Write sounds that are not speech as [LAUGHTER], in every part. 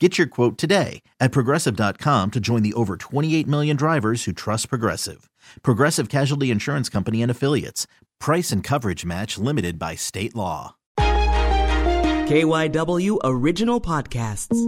Get your quote today at progressive.com to join the over 28 million drivers who trust Progressive. Progressive Casualty Insurance Company and Affiliates. Price and coverage match limited by state law. KYW Original Podcasts.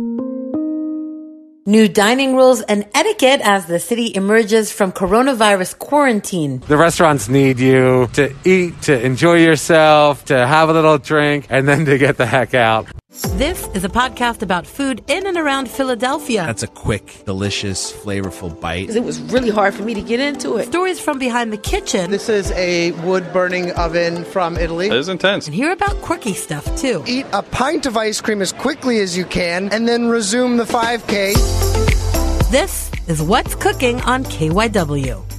New dining rules and etiquette as the city emerges from coronavirus quarantine. The restaurants need you to eat, to enjoy yourself, to have a little drink, and then to get the heck out. This is a podcast about food in and around Philadelphia. That's a quick, delicious, flavorful bite. It was really hard for me to get into it. Stories from behind the kitchen. This is a wood burning oven from Italy. It is intense. And hear about quirky stuff too. Eat a pint of ice cream as quickly as you can and then resume the 5K. This is What's Cooking on KYW.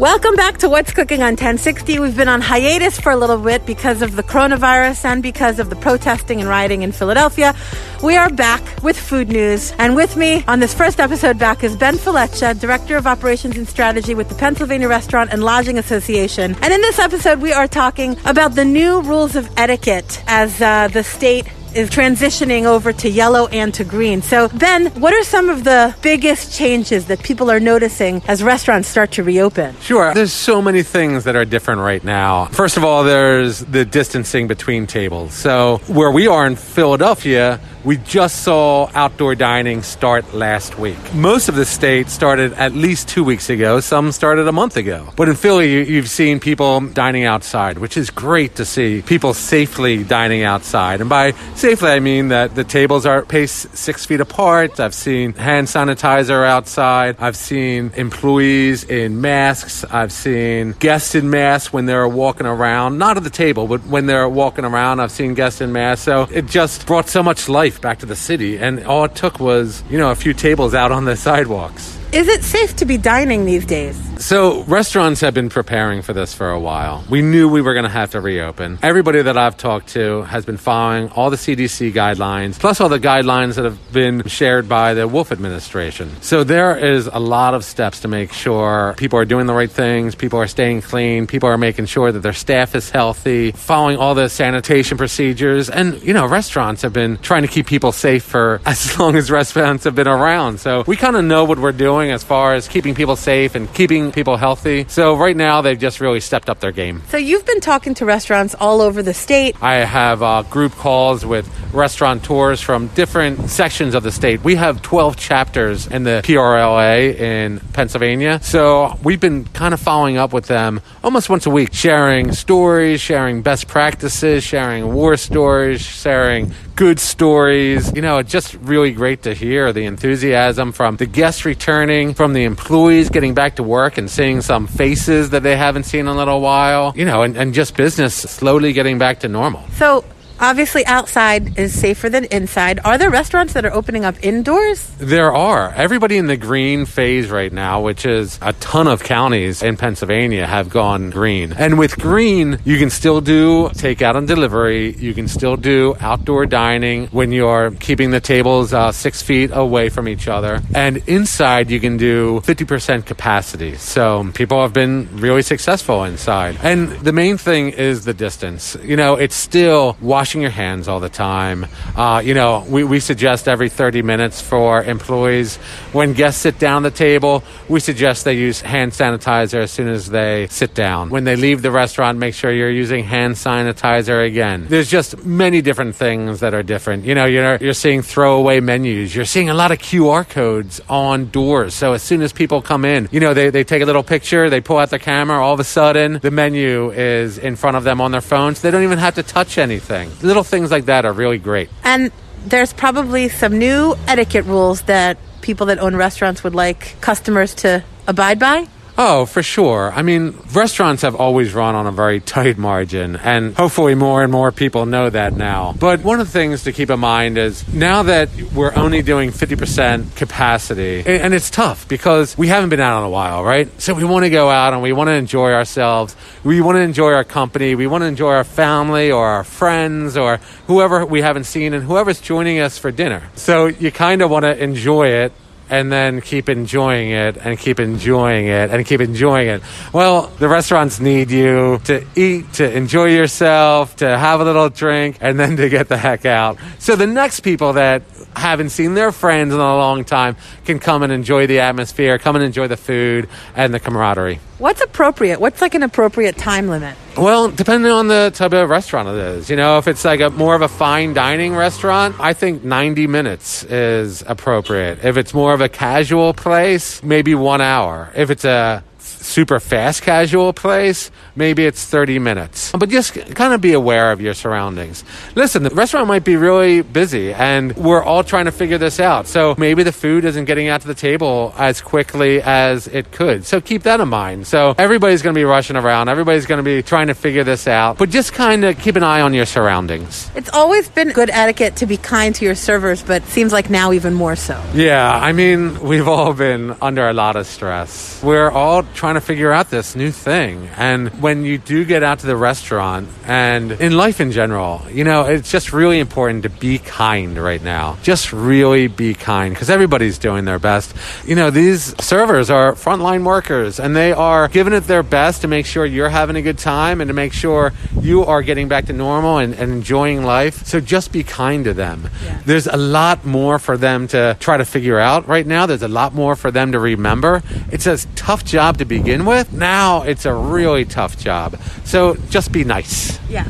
Welcome back to What's Cooking on 1060. We've been on hiatus for a little bit because of the coronavirus and because of the protesting and rioting in Philadelphia. We are back with food news. And with me on this first episode back is Ben Fileccia, Director of Operations and Strategy with the Pennsylvania Restaurant and Lodging Association. And in this episode, we are talking about the new rules of etiquette as uh, the state is transitioning over to yellow and to green. So, Ben, what are some of the biggest changes that people are noticing as restaurants start to reopen? Sure. There's so many things that are different right now. First of all, there's the distancing between tables. So, where we are in Philadelphia, we just saw outdoor dining start last week. Most of the state started at least two weeks ago. Some started a month ago. But in Philly, you, have seen people dining outside, which is great to see people safely dining outside. And by safely, I mean that the tables are paced six feet apart. I've seen hand sanitizer outside. I've seen employees in masks. I've seen guests in masks when they're walking around, not at the table, but when they're walking around. I've seen guests in masks. So it just brought so much life back to the city. And all it took was, you know, a few tables out on the sidewalks. Is it safe to be dining these days? So, restaurants have been preparing for this for a while. We knew we were going to have to reopen. Everybody that I've talked to has been following all the CDC guidelines, plus all the guidelines that have been shared by the Wolf administration. So, there is a lot of steps to make sure people are doing the right things, people are staying clean, people are making sure that their staff is healthy, following all the sanitation procedures. And, you know, restaurants have been trying to keep people safe for as long as restaurants have been around. So, we kind of know what we're doing as far as keeping people safe and keeping people healthy. So right now they've just really stepped up their game. So you've been talking to restaurants all over the state. I have uh, group calls with restaurateurs from different sections of the state. We have 12 chapters in the PRLA in Pennsylvania. So we've been kind of following up with them almost once a week, sharing stories, sharing best practices, sharing war stories, sharing good stories. You know, it's just really great to hear the enthusiasm from the guests returning, from the employees getting back to work and seeing some faces that they haven't seen in a little while, you know, and, and just business slowly getting back to normal. So, Obviously, outside is safer than inside. Are there restaurants that are opening up indoors? There are. Everybody in the green phase right now, which is a ton of counties in Pennsylvania, have gone green. And with green, you can still do takeout and delivery. You can still do outdoor dining when you're keeping the tables uh, six feet away from each other. And inside, you can do 50% capacity. So people have been really successful inside. And the main thing is the distance. You know, it's still wash washing your hands all the time. Uh, you know, we, we suggest every 30 minutes for employees. When guests sit down the table, we suggest they use hand sanitizer as soon as they sit down. When they leave the restaurant, make sure you're using hand sanitizer again. There's just many different things that are different. You know, you're, you're seeing throwaway menus. You're seeing a lot of QR codes on doors. So as soon as people come in, you know, they, they take a little picture, they pull out the camera, all of a sudden the menu is in front of them on their phones. They don't even have to touch anything. Little things like that are really great. And there's probably some new etiquette rules that people that own restaurants would like customers to abide by. Oh, for sure. I mean, restaurants have always run on a very tight margin, and hopefully more and more people know that now. But one of the things to keep in mind is now that we're only doing 50% capacity, and it's tough because we haven't been out in a while, right? So we want to go out and we want to enjoy ourselves. We want to enjoy our company. We want to enjoy our family or our friends or whoever we haven't seen and whoever's joining us for dinner. So you kind of want to enjoy it and then keep enjoying it and keep enjoying it and keep enjoying it. Well, the restaurants need you to eat, to enjoy yourself, to have a little drink, and then to get the heck out. So the next people that haven't seen their friends in a long time can come and enjoy the atmosphere, come and enjoy the food and the camaraderie. What's appropriate? What's like an appropriate time limit? Well, depending on the type of restaurant it is. You know, if it's like a more of a fine dining restaurant, I think 90 minutes is appropriate. If it's more of a casual place, maybe one hour. If it's a super fast casual place, maybe it's 30 minutes. But just kind of be aware of your surroundings. Listen, the restaurant might be really busy and we're all trying to figure this out. So maybe the food isn't getting out to the table as quickly as it could. So keep that in mind. So everybody's going to be rushing around. Everybody's going to be trying to figure this out. But just kind of keep an eye on your surroundings. It's always been good etiquette to be kind to your servers, but seems like now even more so. Yeah, I mean, we've all been under a lot of stress. We're all trying to figure out this new thing. And when you do get out to the restaurant and in life in general, you know, it's just really important to be kind right now. Just really be kind because everybody's doing their best. You know, these servers are frontline workers and they are giving it their best to make sure you're having a good time and to make sure you are getting back to normal and, and enjoying life. So just be kind to them. Yeah. There's a lot more for them to try to figure out right now. There's a lot more for them to remember. It's a tough job to begin with. Now it's a really tough job. So just be nice. Yeah.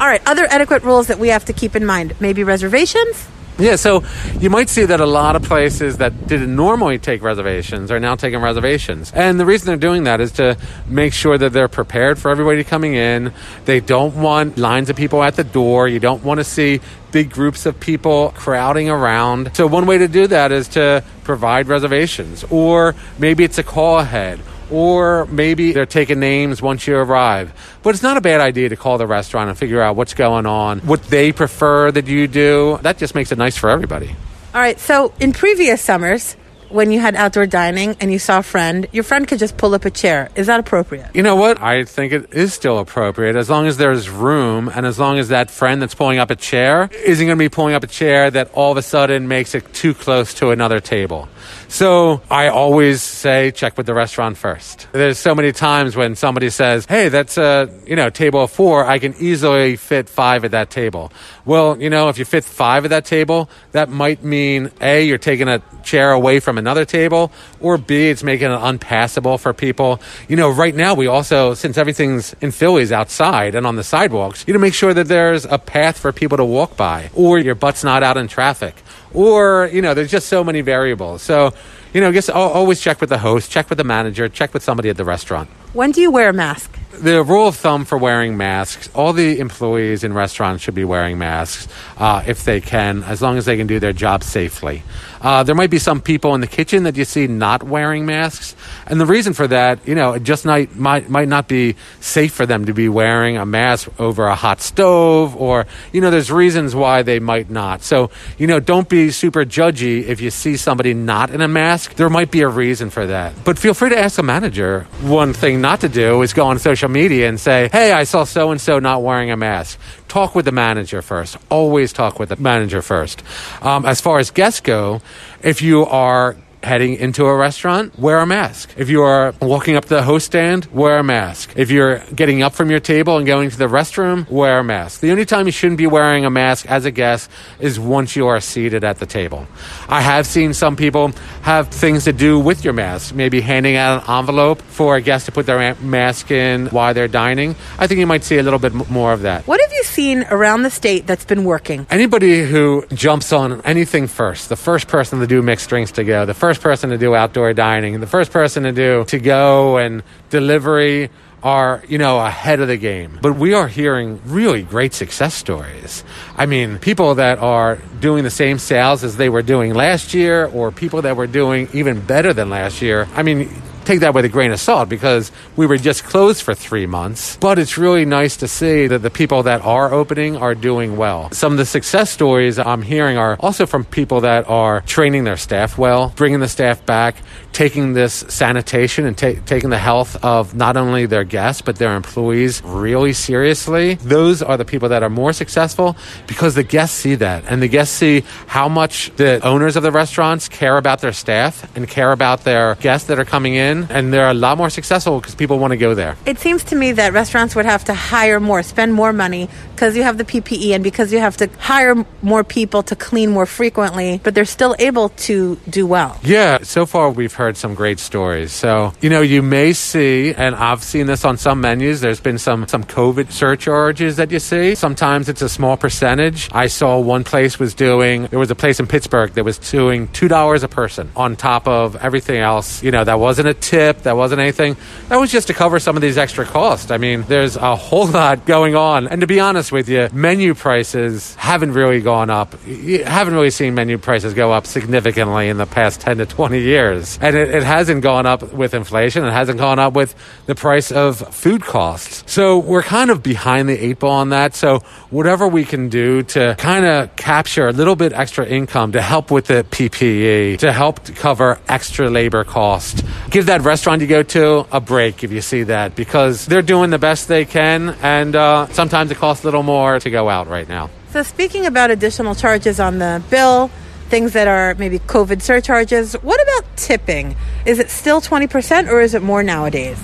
All right. Other etiquette rules that we have to keep in mind. Maybe reservations. Yeah, so you might see that a lot of places that didn't normally take reservations are now taking reservations. And the reason they're doing that is to make sure that they're prepared for everybody coming in. They don't want lines of people at the door. You don't want to see big groups of people crowding around. So one way to do that is to provide reservations or maybe it's a call ahead or maybe they're taking names once you arrive. But it's not a bad idea to call the restaurant and figure out what's going on, what they prefer that you do. That just makes it nice for everybody. All right. So in previous summers, when you had outdoor dining and you saw a friend, your friend could just pull up a chair. Is that appropriate? You know what? I think it is still appropriate as long as there's room and as long as that friend that's pulling up a chair isn't going to be pulling up a chair that all of a sudden makes it too close to another table. So I always say check with the restaurant first. There's so many times when somebody says, "Hey, that's a you know table of four. I can easily fit five at that table." Well, you know, if you fit five at that table, that might mean a you're taking a chair away from another table, or b it's making it unpassable for people. You know, right now we also since everything's in Philly's outside and on the sidewalks, you know, make sure that there's a path for people to walk by, or your butt's not out in traffic or you know there's just so many variables. So you know just always check with the host check with the manager check with somebody at the restaurant. When do you wear a mask? The rule of thumb for wearing masks all the employees in restaurants should be wearing masks uh, if they can as long as they can do their job safely uh, there might be some people in the kitchen that you see not wearing masks. And the reason for that you know it just might, might might not be safe for them to be wearing a mask over a hot stove or you know there's reasons why they might not. So you know don't be super judgy if you see somebody not in a mask. There might be a reason for that. But feel free to ask a manager. One thing not to do is go on social media and say hey i saw so and so not wearing a mask. Talk with the manager first. Always talk with the manager first. Um, as far as guests go if you are heading into a restaurant, wear a mask. If you are walking up to the host stand, wear a mask. If you're getting up from your table and going to the restroom, wear a mask. The only time you shouldn't be wearing a mask as a guest is once you are seated at the table. I have seen some people have things to do with your mask, maybe handing out an envelope for a guest to put their mask in while they're dining. I think you might see a little bit more of that. What have you seen around the state that's been working? Anybody who jumps on anything first, the first person to do mixed drinks to go, the first person to do outdoor dining, the first person to do to go and delivery are, you know, ahead of the game. But we are hearing really great success stories. I mean, people that are doing the same sales as they were doing last year or people that were doing even better than last year. I mean, take that with a grain of salt because we were just closed for three months. But it's really nice to see that the people that are opening are doing well. Some of the success stories I'm hearing are also from people that are training their staff well, bringing the staff back, taking this sanitation and ta- taking the health of not only their guests but their employees really seriously. Those are the people that are more successful because the guests see that and the guests see how much the owners of the restaurants care about their staff and care about their guests that are coming in and they're a lot more successful because people want to go there. It seems to me that restaurants would have to hire more, spend more money because you have the PPE and because you have to hire more people to clean more frequently, but they're still able to do well. Yeah, so far we've heard some great stories. So, you know, you may see, and I've seen this on some menus, there's been some, some COVID surcharges that you see. Sometimes it's a small percentage. I saw one place was doing, there was a place in Pittsburgh that was doing $2 a person on top of everything else. You know, that wasn't a tip, that wasn't anything. That was just to cover some of these extra costs. I mean, there's a whole [LAUGHS] lot going on. And to be honest with you, menu prices haven't really gone up. You haven't really seen menu prices go up significantly in the past 10 to 20 years. And it, it hasn't gone up with inflation. It hasn't gone up with the price of food costs. So we're kind of behind the eight ball on that. So whatever we can do to kind of capture a little bit extra income to help with the PPE, to help cover extra labor cost, give that restaurant you go to a break if you see that because they're doing the best they can. And uh, sometimes it costs a little more to go out right now. So, speaking about additional charges on the bill, things that are maybe COVID surcharges, what about tipping? Is it still 20% or is it more nowadays?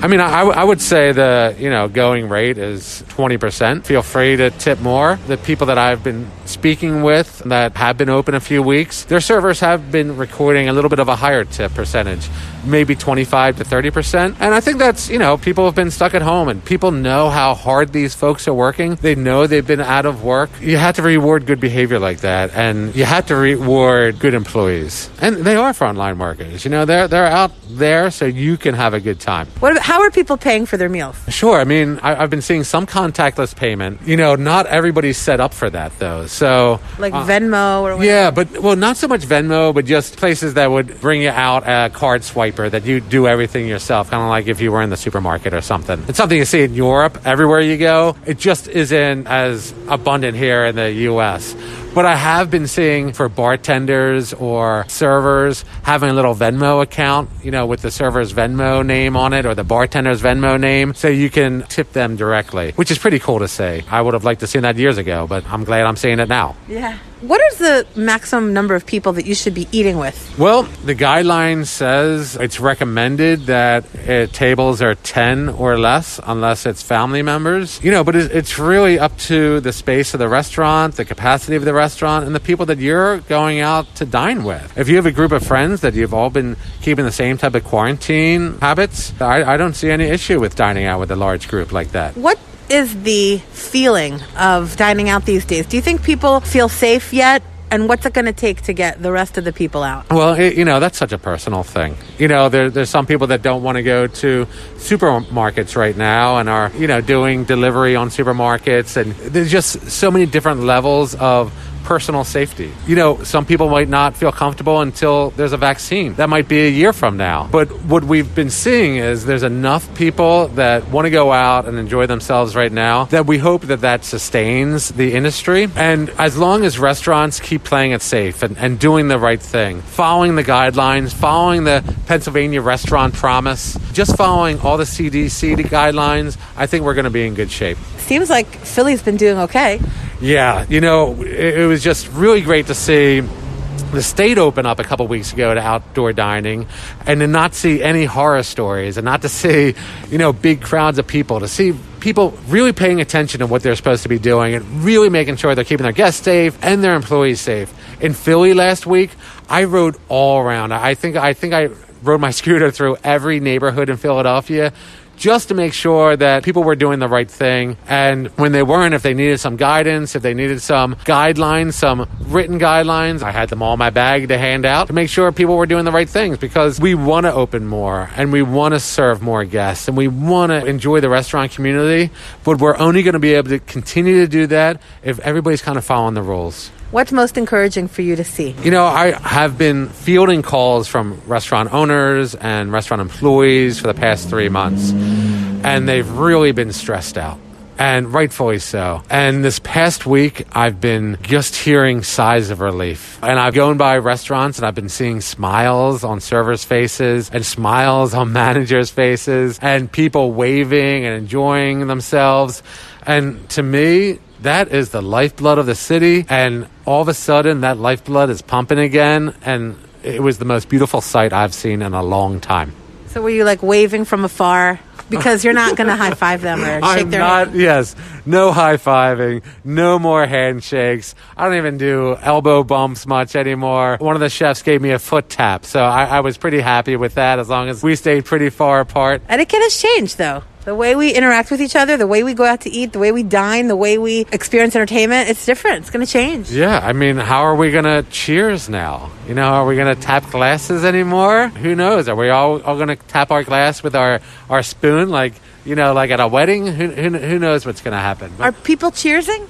I mean, I, I would say the you know going rate is twenty percent. Feel free to tip more. The people that I've been speaking with that have been open a few weeks, their servers have been recording a little bit of a higher tip percentage, maybe twenty five to thirty percent. And I think that's you know people have been stuck at home and people know how hard these folks are working. They know they've been out of work. You have to reward good behavior like that, and you have to reward good employees. And they are frontline workers. You know, they're they're out there so you can have a good time. What about, how are people paying for their meals? Sure. I mean, I, have been seeing some contactless payment. You know, not everybody's set up for that though. So like uh, Venmo or whatever. yeah, but well, not so much Venmo, but just places that would bring you out a card swiper that you do everything yourself, kind of like if you were in the supermarket or something. It's something you see in Europe everywhere you go. It just isn't as abundant here in the U.S. But I have been seeing for bartenders or servers having a little Venmo account, you know, with the server's Venmo name on it or the bartender's Venmo name, so you can tip them directly, which is pretty cool to see. I would have liked to see that years ago, but I'm glad I'm seeing it now. Yeah. What is the maximum number of people that you should be eating with? Well, the guideline says it's recommended that uh, tables are 10 or less unless it's family members. You know, but it's really up to the space of the restaurant, the capacity of the restaurant, and the people that you're going out to dine with. If you have a group of friends that you've all been keeping the same type of quarantine habits, I, I don't see any issue with dining out with a large group like that. What is the feeling of dining out these days? Do you think people feel safe yet? And what's it going to take to get the rest of the people out? Well, you know, that's such a personal thing. You know, there, there's some people that don't want to go to supermarkets right now and are, you know, doing delivery on supermarkets. And there's just so many different levels of personal safety. You know, some people might not feel comfortable until there's a vaccine. That might be a year from now. But what we've been seeing is there's enough people that want to go out and enjoy themselves right now that we hope that that sustains the industry. And as long as restaurants keep playing it safe and, and doing the right thing, following the guidelines, following the Pennsylvania restaurant promise, just following all the CDC guidelines, I think we're going to be in good shape. Seems like Philly's been doing okay. Yeah, you know, it, it was just really great to see the state open up a couple weeks ago to outdoor dining and to not see any horror stories and not to see, you know, big crowds of people, to see people really paying attention to what they're supposed to be doing and really making sure they're keeping their guests safe and their employees safe. In Philly last week, I rode all around. I think I think I rode my scooter through every neighborhood in Philadelphia just to make sure that people were doing the right thing. And when they weren't, if they needed some guidance, if they needed some guidelines, some written guidelines, I had them all in my bag to hand out to make sure people were doing the right things because we want to open more and we want to serve more guests and we want to enjoy the restaurant community. But we're only going to be able to continue to do that if everybody's kind of following the rules. What's most encouraging for you to see? You know, I have been fielding calls from restaurant owners and restaurant employees for the past three months, and they've really been stressed out. And rightfully so. And this past week, I've been just hearing sighs of relief. And I've gone by restaurants and I've been seeing smiles on servers' faces and smiles on [LAUGHS] managers' faces and people waving and enjoying themselves. And to me, that is the lifeblood of the city. And all of a sudden, that lifeblood is pumping again. And it was the most beautiful sight I've seen in a long time. So were you like waving from afar? Because you're not going to high five them or shake I'm their not, hand. yes, no high fiving, no more handshakes. I don't even do elbow bumps much anymore. One of the chefs gave me a foot tap, so I, I was pretty happy with that as long as we stayed pretty far apart. Etiquette has changed though. The way we interact with each other, the way we go out to eat, the way we dine, the way we experience entertainment, it's different. It's going to change. Yeah, I mean, how are we going to cheers now? You know, are we going to tap glasses anymore? Who knows? Are we all, all going to tap our glass with our, our spoon like, you know, like at a wedding? Who, who, who knows what's going to happen? Are people cheersing?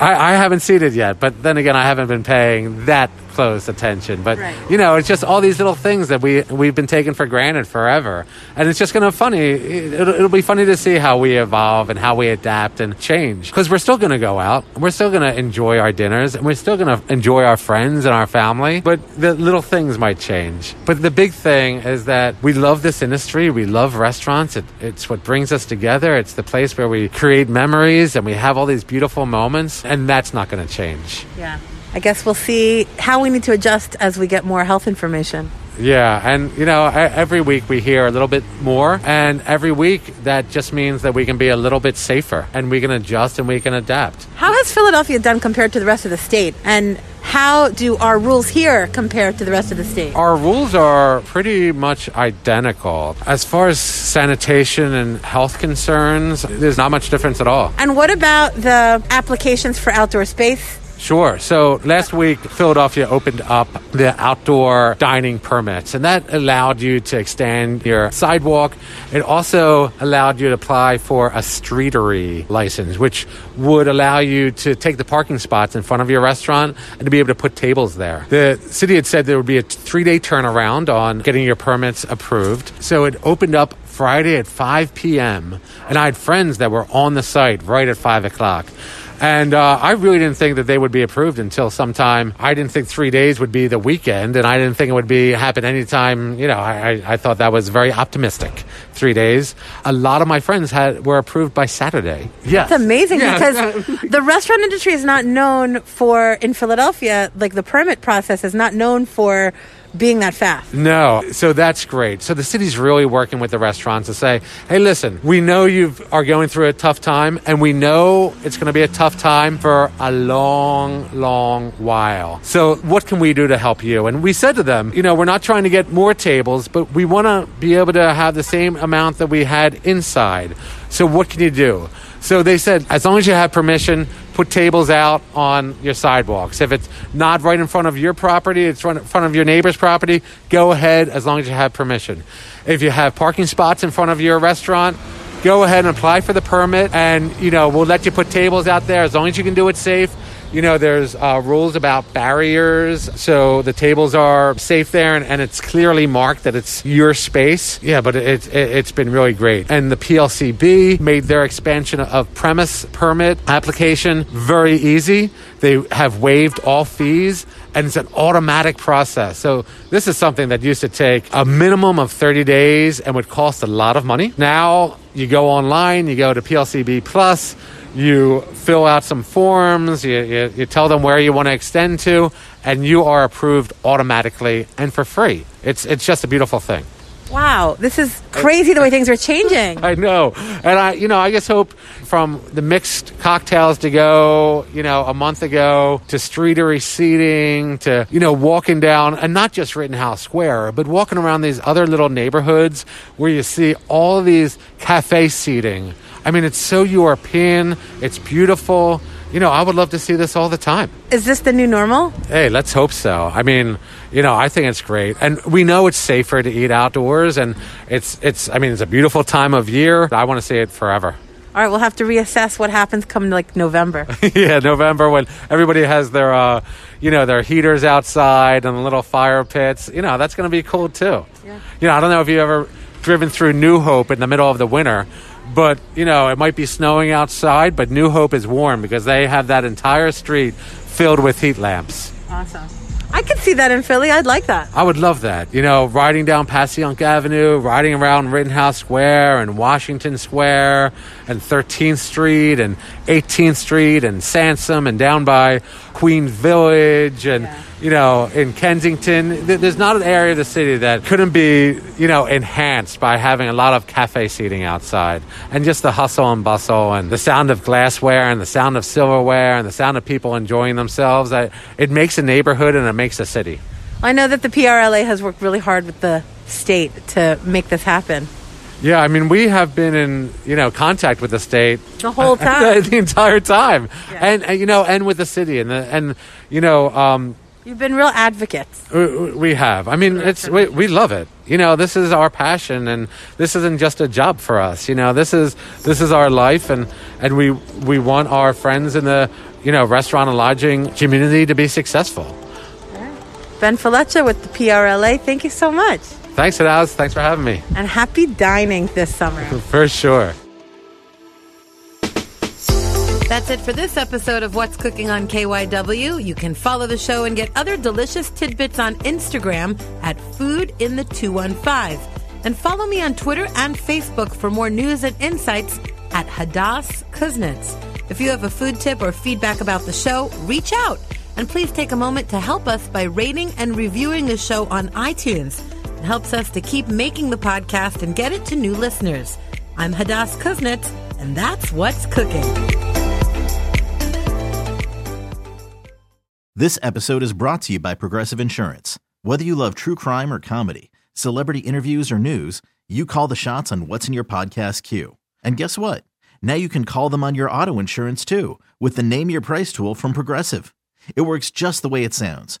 I, I haven't seen it yet, but then again, I haven't been paying that close attention. But Right. you know, it's just all these little things that we we've been taking for granted forever, and it's just going to be funny. It'll, it'll be funny to see how we evolve and how we adapt and change because we're still going to go out, we're still going to enjoy our dinners, and we're still going to enjoy our friends and our family. But the little things might change. But the big thing is that we love this industry. We love restaurants. It, it's what brings us together. It's the place where we create memories and we have all these beautiful moments, and that's not going to change. Yeah. I guess we'll see how we need to adjust as we get more health information. Yeah, and you know, every week we hear a little bit more, and every week that just means that we can be a little bit safer, and we can adjust and we can adapt. How has Philadelphia done compared to the rest of the state? And how do our rules here compare to the rest of the state? Our rules are pretty much identical. As far as sanitation and health concerns, there's not much difference at all. And what about the applications for outdoor space? Sure. So last week, Philadelphia opened up the outdoor dining permits, and that allowed you to extend your sidewalk. It also allowed you to apply for a streetery license, which would allow you to take the parking spots in front of your restaurant and to be able to put tables there. The city had said there would be a three day turnaround on getting your permits approved. So it opened up Friday at 5 p.m., and I had friends that were on the site right at 5 o'clock. And uh, I really didn't think that they would be approved until sometime. I didn't think three days would be the weekend, and I didn't think it would be happen anytime. You know, I, I, I thought that was very optimistic. Three days. A lot of my friends had were approved by Saturday. Yes, It's amazing Yeah. because [LAUGHS] the restaurant industry is not known for, in Philadelphia, like the permit process is not known for being that fast. No, so that's great. So the city's really working with the restaurants to say, hey, listen, we know you are going through a tough time, and we know it's going to be a tough time for a long, long while. So what can we do to help you? And we said to them, you know, we're not trying to get more tables, but we want to be able to have the same amount that we had inside. So what can you do? So they said, as long as you have permission, put tables out on your sidewalks. If it's not right in front of your property, it's right in front of your neighbor's property, go ahead as long as you have permission. If you have parking spots in front of your restaurant, go ahead and apply for the permit and, you know, we'll let you put tables out there as long as you can do it safe. You know, there's uh, rules about barriers, so the tables are safe there, and, and it's clearly marked that it's your space. Yeah, but it, it, it's been really great. And the PLCB made their expansion of premise permit application very easy. They have waived all fees, and it's an automatic process. So this is something that used to take a minimum of 30 days and would cost a lot of money. Now you go online, you go to PLCB Plus You fill out some forms, you, you, you tell them where you want to extend to, and you are approved automatically and for free. It's, it's just a beautiful thing. Wow, this is crazy the way things are changing. [LAUGHS] I know. And I, you know, I just hope from the mixed cocktails to go, you know, a month ago to streetery seating to, you know, walking down and not just Rittenhouse Square, but walking around these other little neighborhoods where you see all these cafe seating. I mean, it's so European. It's beautiful. You know, I would love to see this all the time. Is this the new normal? Hey, let's hope so. I mean, you know, I think it's great, and we know it's safer to eat outdoors, and it's it's. I mean, it's a beautiful time of year. I want to see it forever. All right, we'll have to reassess what happens come like November. [LAUGHS] yeah, November when everybody has their, uh, you know, their heaters outside and little fire pits. You know, that's going to be cool too. Yeah. You know, I don't know if you ever driven through New Hope in the middle of the winter, but you know, it might be snowing outside, but New Hope is warm because they have that entire street filled with heat lamps. Awesome. I could see that in Philly. I'd like that. I would love that. You know, riding down Passyunk Avenue, riding around Rittenhouse Square and Washington Square and 13th Street and 18th Street and Sansom and down by Queen Village and, yeah. you know, in Kensington. There's not an area of the city that couldn't be, you know, enhanced by having a lot of cafe seating outside and just the hustle and bustle and the sound of glassware and the sound of silverware and the sound of people enjoying themselves. It makes a neighborhood and it makes a city. I know that the PRLA has worked really hard with the state to make this happen. Yeah, I mean, we have been in you know contact with the state the whole [LAUGHS] time, the, the entire time, yeah. and, and, you know, and with the city, and the, and you know, um, you've been real advocates. We, we have. I mean, it's we, we love it. You know, this is our passion, and this isn't just a job for us. You know, this is this is our life, and and we we want our friends in the you know restaurant and lodging community to be successful. Ben Fileccia with the PRLA. Thank you so much. Thanks, Alice. Thanks for having me. And happy dining this summer. [LAUGHS] for sure. That's it for this episode of What's Cooking on KYW. You can follow the show and get other delicious tidbits on Instagram at Food in the 215. And follow me on Twitter and Facebook for more news and insights at Hadas Kuznits. If you have a food tip or feedback about the show, reach out. And please take a moment to help us by rating and reviewing the show on iTunes helps us to keep making the podcast and get it to new listeners. I'm Hadas Kuznits, and that's what's cooking. This episode is brought to you by Progressive Insurance. Whether you love true crime or comedy, celebrity interviews or news, you call the shots on what's in your podcast queue. And guess what? Now you can call them on your auto insurance too with the Name Your Price tool from Progressive. It works just the way it sounds